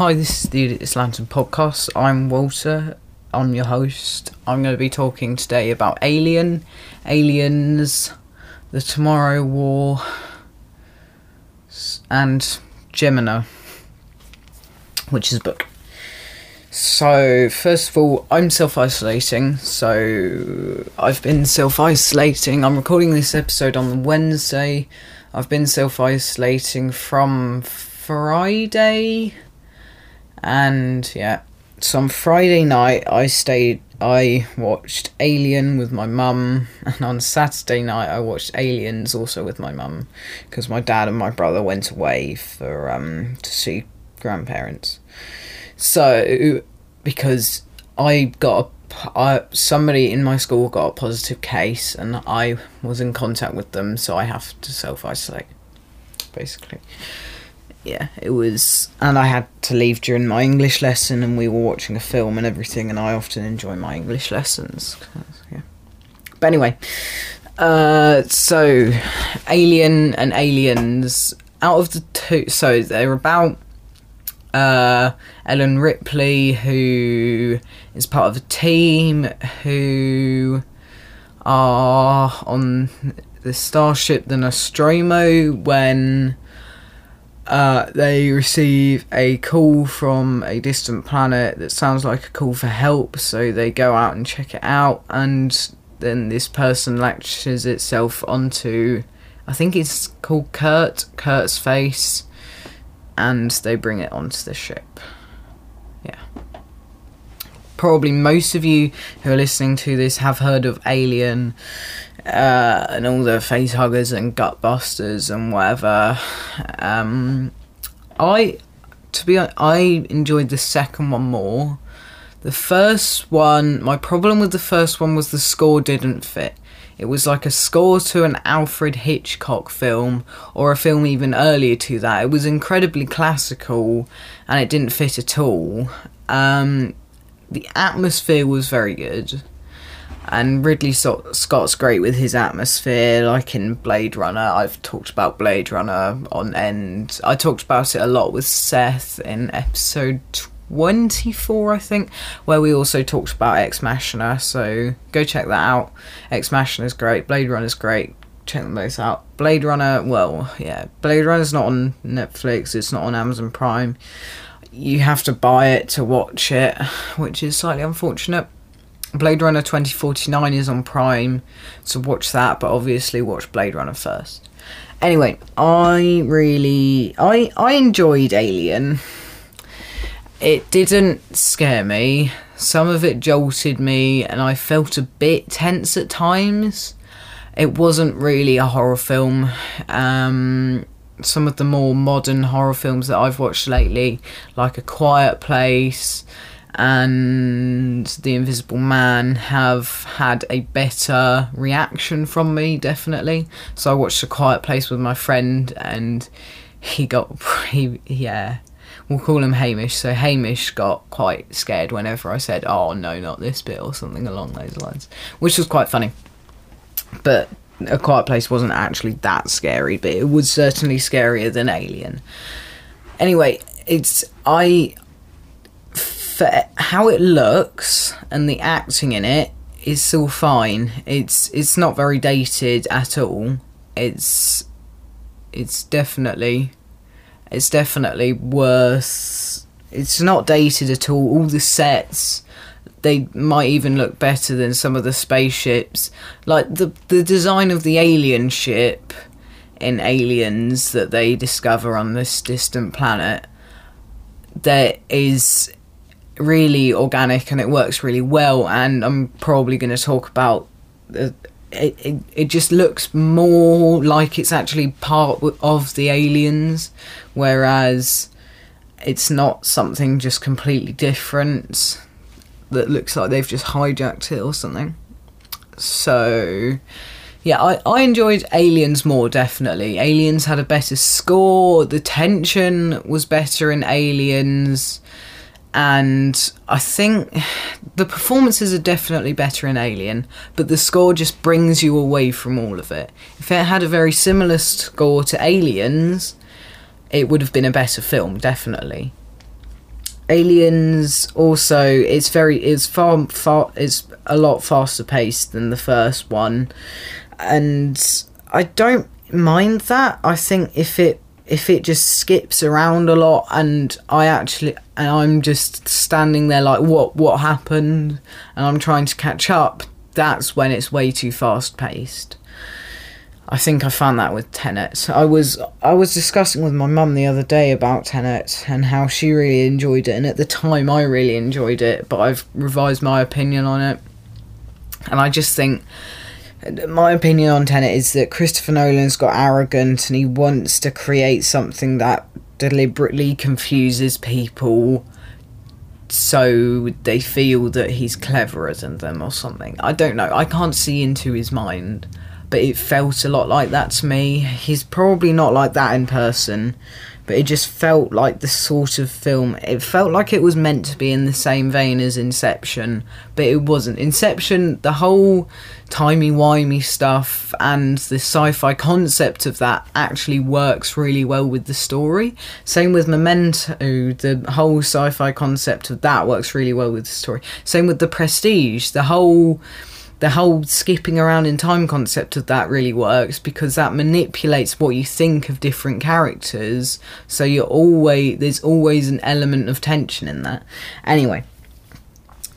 Hi, this is the It's Lantern podcast. I'm Walter. I'm your host. I'm going to be talking today about Alien, Aliens, the Tomorrow War, and Gemina, which is a book. So, first of all, I'm self isolating. So, I've been self isolating. I'm recording this episode on Wednesday. I've been self isolating from Friday. And yeah, so on Friday night, I stayed. I watched Alien with my mum, and on Saturday night, I watched Aliens also with my mum, because my dad and my brother went away for um to see grandparents. So, because I got a, I, somebody in my school got a positive case, and I was in contact with them, so I have to self isolate, basically. Yeah, it was, and I had to leave during my English lesson, and we were watching a film and everything, and I often enjoy my English lessons. Yeah. But anyway, uh, so Alien and Aliens, out of the two, so they're about uh, Ellen Ripley, who is part of a team who are on the starship the Nostromo when uh, they receive a call from a distant planet that sounds like a call for help, so they go out and check it out, and then this person latches itself onto, I think it's called Kurt, Kurt's face, and they bring it onto the ship. Yeah. Probably most of you who are listening to this have heard of Alien uh, and all the face huggers and gut busters and whatever. Um, I, to be honest, I enjoyed the second one more. The first one, my problem with the first one was the score didn't fit. It was like a score to an Alfred Hitchcock film or a film even earlier to that. It was incredibly classical and it didn't fit at all. Um, the atmosphere was very good and Ridley Scott's great with his atmosphere, like in Blade Runner. I've talked about Blade Runner on end. I talked about it a lot with Seth in episode 24, I think, where we also talked about Ex Machina. So go check that out. Ex Machina is great. Blade Runner is great. Check them both out. Blade Runner, well, yeah, Blade Runner's not on Netflix. It's not on Amazon Prime. You have to buy it to watch it, which is slightly unfortunate. Blade Runner 2049 is on Prime, so watch that, but obviously watch Blade Runner first. Anyway, I really I I enjoyed Alien. It didn't scare me. Some of it jolted me and I felt a bit tense at times. It wasn't really a horror film. Um some of the more modern horror films that I've watched lately, like A Quiet Place and The Invisible Man, have had a better reaction from me, definitely. So I watched A Quiet Place with my friend, and he got, yeah, we'll call him Hamish. So Hamish got quite scared whenever I said, oh no, not this bit, or something along those lines, which was quite funny. But a Quiet Place wasn't actually that scary, but it was certainly scarier than Alien. Anyway, it's I for how it looks and the acting in it is still fine. It's it's not very dated at all. It's it's definitely it's definitely worth it's not dated at all. All the sets they might even look better than some of the spaceships. Like the the design of the alien ship in Aliens that they discover on this distant planet that is really organic and it works really well and I'm probably going to talk about the it, it, it just looks more like it's actually part of the aliens whereas it's not something just completely different that looks like they've just hijacked it or something. So, yeah, I, I enjoyed Aliens more, definitely. Aliens had a better score, the tension was better in Aliens, and I think the performances are definitely better in Alien, but the score just brings you away from all of it. If it had a very similar score to Aliens, it would have been a better film, definitely. Aliens also it's very it's far far it's a lot faster paced than the first one, and I don't mind that. I think if it if it just skips around a lot and I actually and I'm just standing there like what what happened and I'm trying to catch up, that's when it's way too fast paced. I think I found that with Tenet. I was I was discussing with my mum the other day about Tenet and how she really enjoyed it, and at the time I really enjoyed it, but I've revised my opinion on it, and I just think my opinion on Tenet is that Christopher Nolan's got arrogant and he wants to create something that deliberately confuses people so they feel that he's cleverer than them or something. I don't know. I can't see into his mind but it felt a lot like that to me. He's probably not like that in person, but it just felt like the sort of film. It felt like it was meant to be in the same vein as Inception, but it wasn't. Inception, the whole timey-wimey stuff and the sci-fi concept of that actually works really well with the story. Same with Memento, the whole sci-fi concept of that works really well with the story. Same with The Prestige, the whole the whole skipping around in time concept of that really works because that manipulates what you think of different characters. So you're always there's always an element of tension in that. Anyway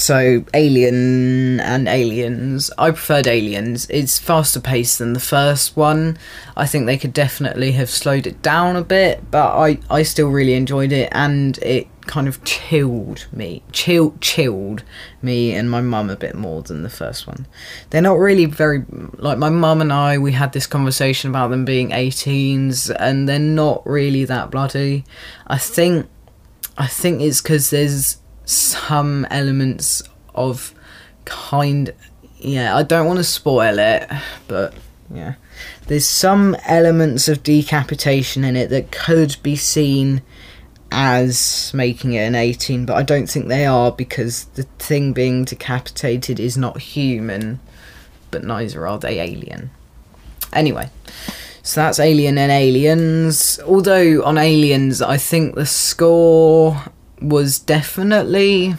so alien and aliens i preferred aliens. It's faster paced than the first one. I think they could definitely have slowed it down a bit but i i still really enjoyed it and it kind of chilled me, chill, chilled me and my mum a bit more than the first one. They're not really very like my mum and I. We had this conversation about them being 18s, and they're not really that bloody. I think, I think it's because there's some elements of kind. Yeah, I don't want to spoil it, but yeah, there's some elements of decapitation in it that could be seen as making it an 18, but I don't think they are because the thing being decapitated is not human, but neither are they alien. Anyway, so that's Alien and Aliens. Although on Aliens, I think the score was definitely.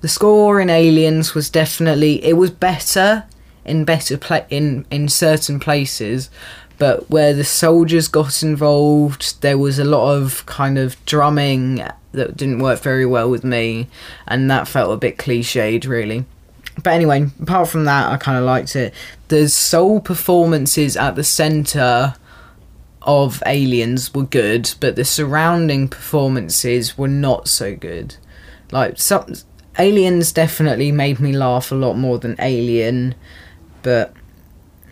The score in Aliens was definitely. It was better in better pla- in in certain places, but where the soldiers got involved, there was a lot of kind of drumming that didn't work very well with me, and that felt a bit cliched, really. But anyway, apart from that, I kind of liked it. The soul performances at the centre of Aliens were good, but the surrounding performances were not so good. Like some Aliens definitely made me laugh a lot more than Alien, but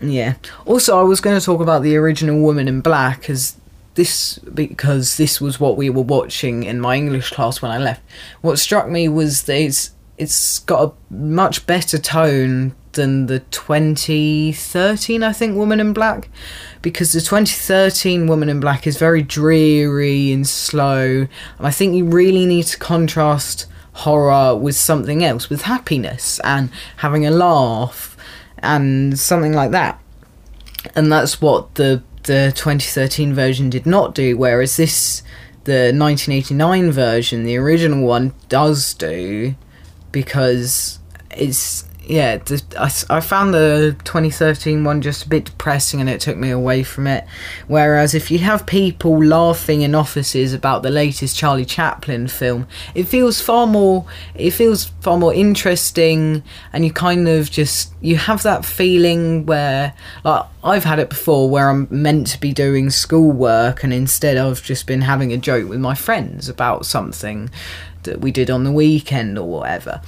yeah. Also, I was going to talk about the original Woman in Black as this because this was what we were watching in my English class when I left. What struck me was that it's, it's got a much better tone than the 2013 I think Woman in Black because the 2013 Woman in Black is very dreary and slow and I think you really need to contrast horror with something else with happiness and having a laugh and something like that. And that's what the the 2013 version did not do, whereas this the 1989 version, the original one, does do because it's yeah, I, I found the 2013 one just a bit depressing and it took me away from it. Whereas if you have people laughing in offices about the latest Charlie Chaplin film, it feels far more it feels far more interesting and you kind of just you have that feeling where like I've had it before where I'm meant to be doing schoolwork and instead I've just been having a joke with my friends about something that we did on the weekend or whatever.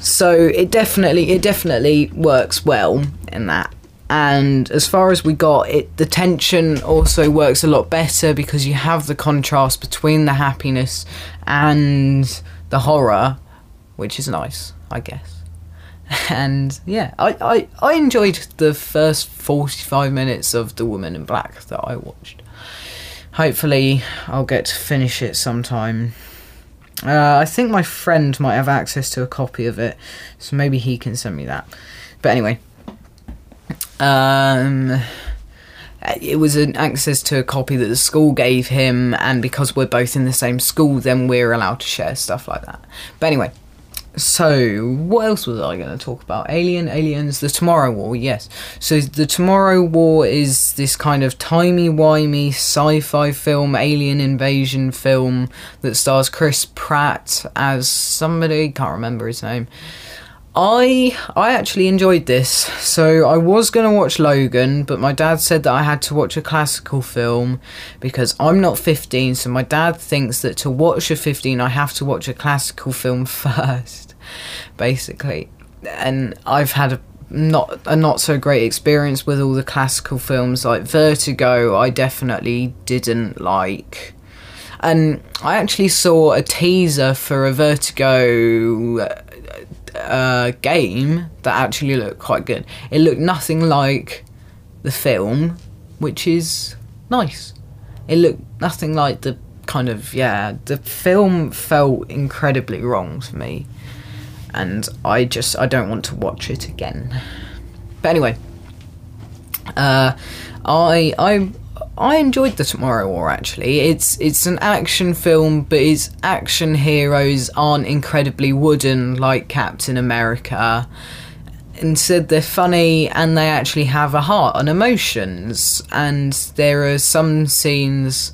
So it definitely it definitely works well in that. And as far as we got it, the tension also works a lot better because you have the contrast between the happiness and the horror, which is nice, I guess. And yeah, I, I, I enjoyed the first 45 minutes of The Woman in Black that I watched. Hopefully, I'll get to finish it sometime uh, I think my friend might have access to a copy of it, so maybe he can send me that. But anyway, um, it was an access to a copy that the school gave him, and because we're both in the same school, then we're allowed to share stuff like that. But anyway, so what else was I going to talk about? Alien, Aliens, the Tomorrow War. Yes. So the Tomorrow War is this kind of timey wimey sci-fi film, alien invasion film that stars Chris Pratt as somebody can't remember his name. I I actually enjoyed this. So I was going to watch Logan, but my dad said that I had to watch a classical film because I'm not 15, so my dad thinks that to watch a 15 I have to watch a classical film first, basically. And I've had a not a not so great experience with all the classical films like Vertigo. I definitely didn't like. And I actually saw a teaser for a Vertigo uh, game that actually looked quite good. It looked nothing like the film, which is nice. It looked nothing like the kind of yeah. The film felt incredibly wrong to me, and I just I don't want to watch it again. But anyway, uh, I I I enjoyed the Tomorrow War actually. It's it's an action film, but its action heroes aren't incredibly wooden like Captain America. Instead, they're funny and they actually have a heart and emotions. And there are some scenes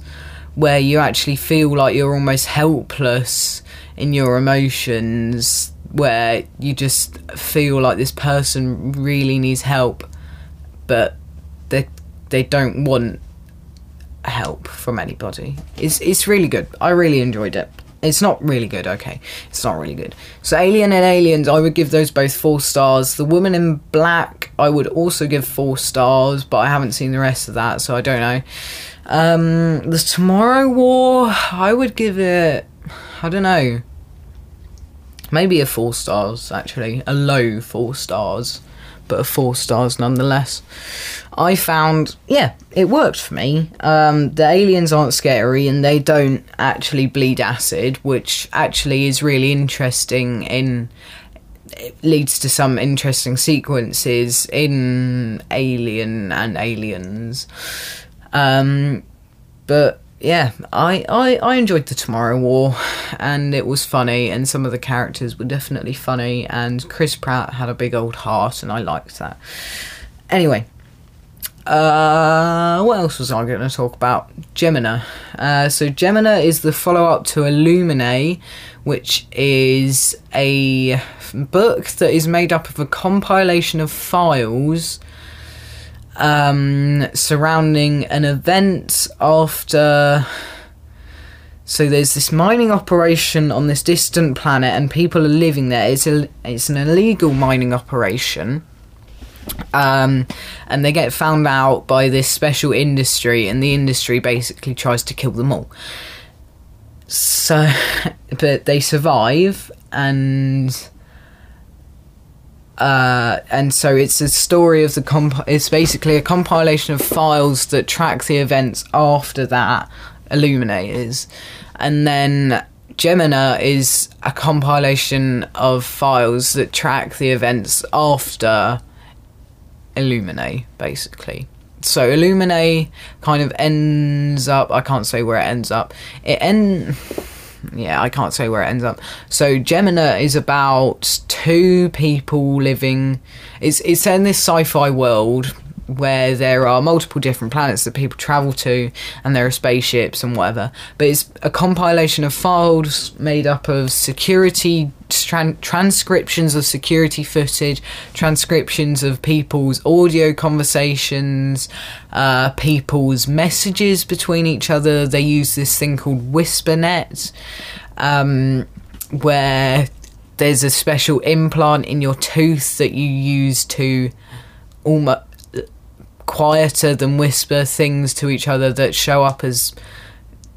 where you actually feel like you're almost helpless in your emotions, where you just feel like this person really needs help, but they they don't want help from anybody. It's it's really good. I really enjoyed it. It's not really good, okay. It's not really good. So Alien and Aliens, I would give those both four stars. The Woman in Black, I would also give four stars, but I haven't seen the rest of that, so I don't know. Um, the Tomorrow War, I would give it I don't know. Maybe a four stars, actually. A low four stars but a four stars nonetheless. I found, yeah, it worked for me. Um, the aliens aren't scary and they don't actually bleed acid, which actually is really interesting in it leads to some interesting sequences in Alien and Aliens. Um, but yeah, I, I, I enjoyed the Tomorrow War, and it was funny, and some of the characters were definitely funny, and Chris Pratt had a big old heart, and I liked that. Anyway, uh, what else was I going to talk about? Gemina. Uh, so Gemina is the follow-up to Illuminae, which is a book that is made up of a compilation of files um, surrounding an event after. So there's this mining operation on this distant planet, and people are living there. It's a, it's an illegal mining operation, um, and they get found out by this special industry, and the industry basically tries to kill them all. So, but they survive, and uh, and so it's a story of the comp. It's basically a compilation of files that track the events after that Illuminators, and then Gemina is a compilation of files that track the events after Illuminae, basically. So Illuminae kind of ends up. I can't say where it ends up. It end yeah, I can't say where it ends up. So Gemina is about two people living. It's it's in this sci-fi world where there are multiple different planets that people travel to and there are spaceships and whatever but it's a compilation of files made up of security tran- transcriptions of security footage transcriptions of people's audio conversations uh, people's messages between each other. They use this thing called whispernet um, where there's a special implant in your tooth that you use to almost quieter than whisper things to each other that show up as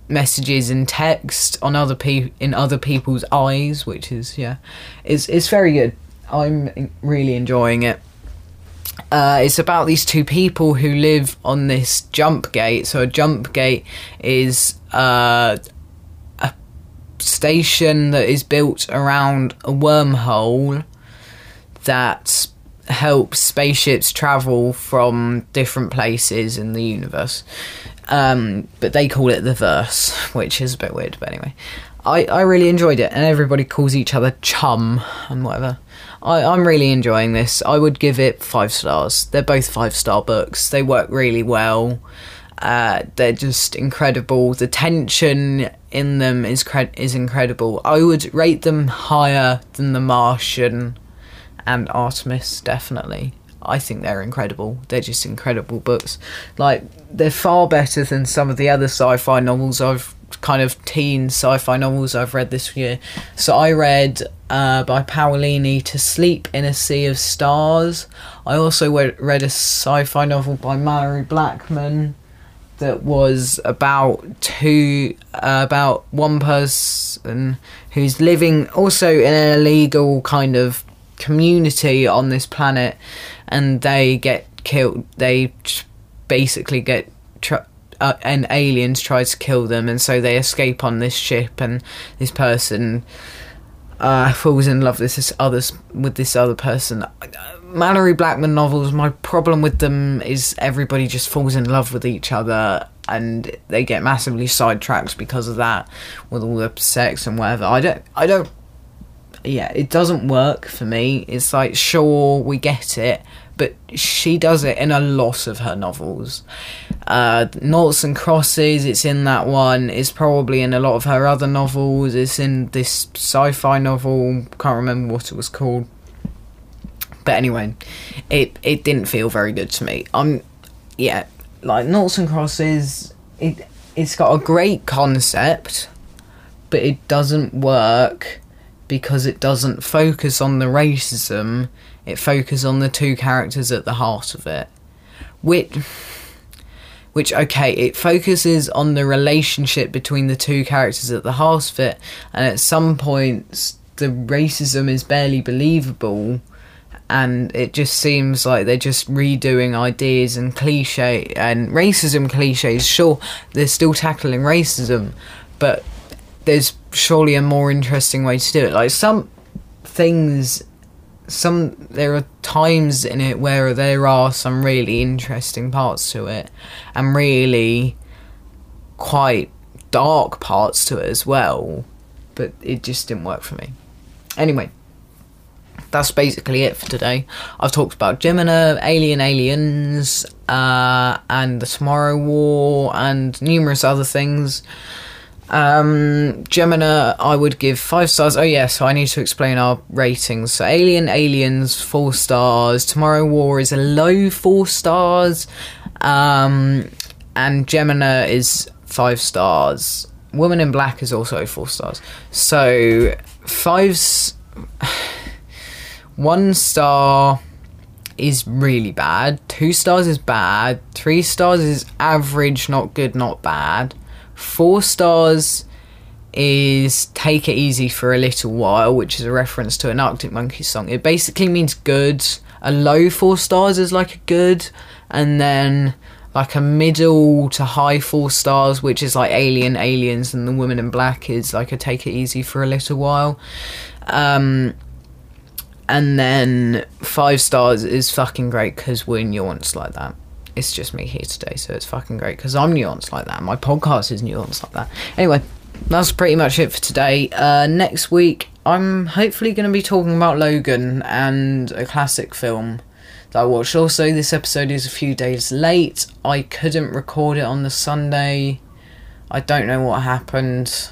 messages in text on other pe- in other people's eyes, which is yeah, it's it's very good. I'm really enjoying it. Uh, it's about these two people who live on this jump gate. So a jump gate is uh, a station that is built around a wormhole that helps spaceships travel from different places in the universe. Um, but they call it the verse, which is a bit weird, but anyway. I, I really enjoyed it, and everybody calls each other chum and whatever. I, I'm really enjoying this. I would give it five stars. They're both five star books. They work really well. Uh, they're just incredible. The tension in them is cre- is incredible. I would rate them higher than The Martian and Artemis, definitely. I think they're incredible. They're just incredible books. Like they're far better than some of the other sci-fi novels I've kind of teen sci-fi novels I've read this year. So I read uh, by Paolini "To Sleep in a Sea of Stars." I also read a sci-fi novel by Malorie Blackman that was about two uh, about one person who's living also in an illegal kind of community on this planet and they get killed they basically get uh, and aliens try to kill them and so they escape on this ship and this person uh, falls in love with this others with this other person Malorie Blackman novels, my problem with them is everybody just falls in love with each other and they get massively sidetracked because of that with all the sex and whatever. I don't I don't yeah, it doesn't work for me. It's like sure we get it, but she does it in a lot of her novels. Uh, Noughts and Crosses, it's in that one. It's probably in a lot of her other novels. It's in this sci-fi novel. Can't remember what it was called. But anyway, it it didn't feel very good to me. I'm yeah, like Noughts and Crosses. It it's got a great concept, but it doesn't work because it doesn't focus on the racism. It focuses on the two characters at the heart of it, which which okay it focuses on the relationship between the two characters at the heart of it and at some points the racism is barely believable and it just seems like they're just redoing ideas and cliche and racism cliches. Sure, they're still tackling racism, but there's surely a more interesting way to do it. Like some things, some there are times in it where there are some really interesting parts to it, and really quite dark parts to it as well. But it just didn't work for me. Anyway, that's basically it for today. I've talked about Gemina, Alien Aliens, uh, and the Tomorrow War, and numerous other things. Um, Gemina, I would give five stars. Oh, yeah, so I need to explain our ratings. So, Alien Aliens, four stars. Tomorrow War is a low four stars. Um, and Gemina is five stars. Woman in Black is also four stars. So, five's. One star is really bad. Two stars is bad. Three stars is average, not good, not bad. Four stars is take it easy for a little while, which is a reference to an Arctic Monkeys song. It basically means good. A low four stars is like a good, and then like a middle to high four stars, which is like Alien, Aliens, and The Woman in Black is like a take it easy for a little while. Um, and then five stars is fucking great because we're nuanced like that. It's just me here today, so it's fucking great because I'm nuanced like that. My podcast is nuanced like that. Anyway, that's pretty much it for today. Uh, next week, I'm hopefully going to be talking about Logan and a classic film that I watched. Also, this episode is a few days late. I couldn't record it on the Sunday. I don't know what happened.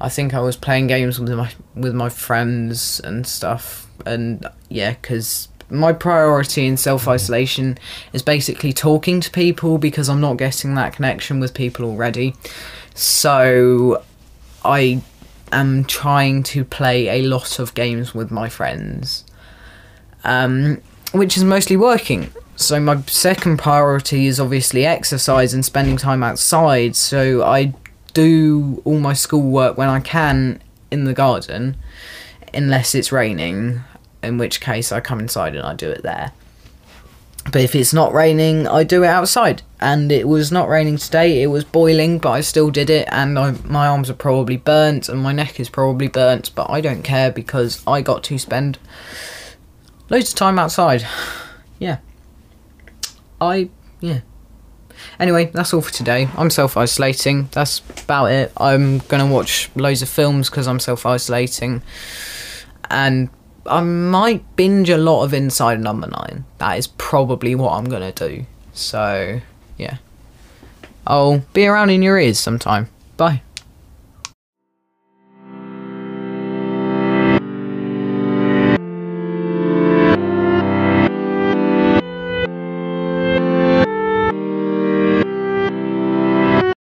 I think I was playing games with my with my friends and stuff and yeah, because my priority in self isolation is basically talking to people because I'm not getting that connection with people already. So I am trying to play a lot of games with my friends, um, which is mostly working. So my second priority is obviously exercise and spending time outside. So I do all my schoolwork when I can in the garden unless it's raining, in which case I come inside and I do it there. But if it's not raining, I do it outside. And it was not raining today, it was boiling, but I still did it. And I, my arms are probably burnt and my neck is probably burnt, but I don't care because I got to spend loads of time outside. Yeah. I yeah. Anyway, that's all for today. I'm self isolating. That's about it. I'm gonna watch loads of films because I'm self isolating, and I might binge a lot of Inside Number Nine. That is probably what I'm gonna do. So yeah, I'll be around in your ears sometime. Bye.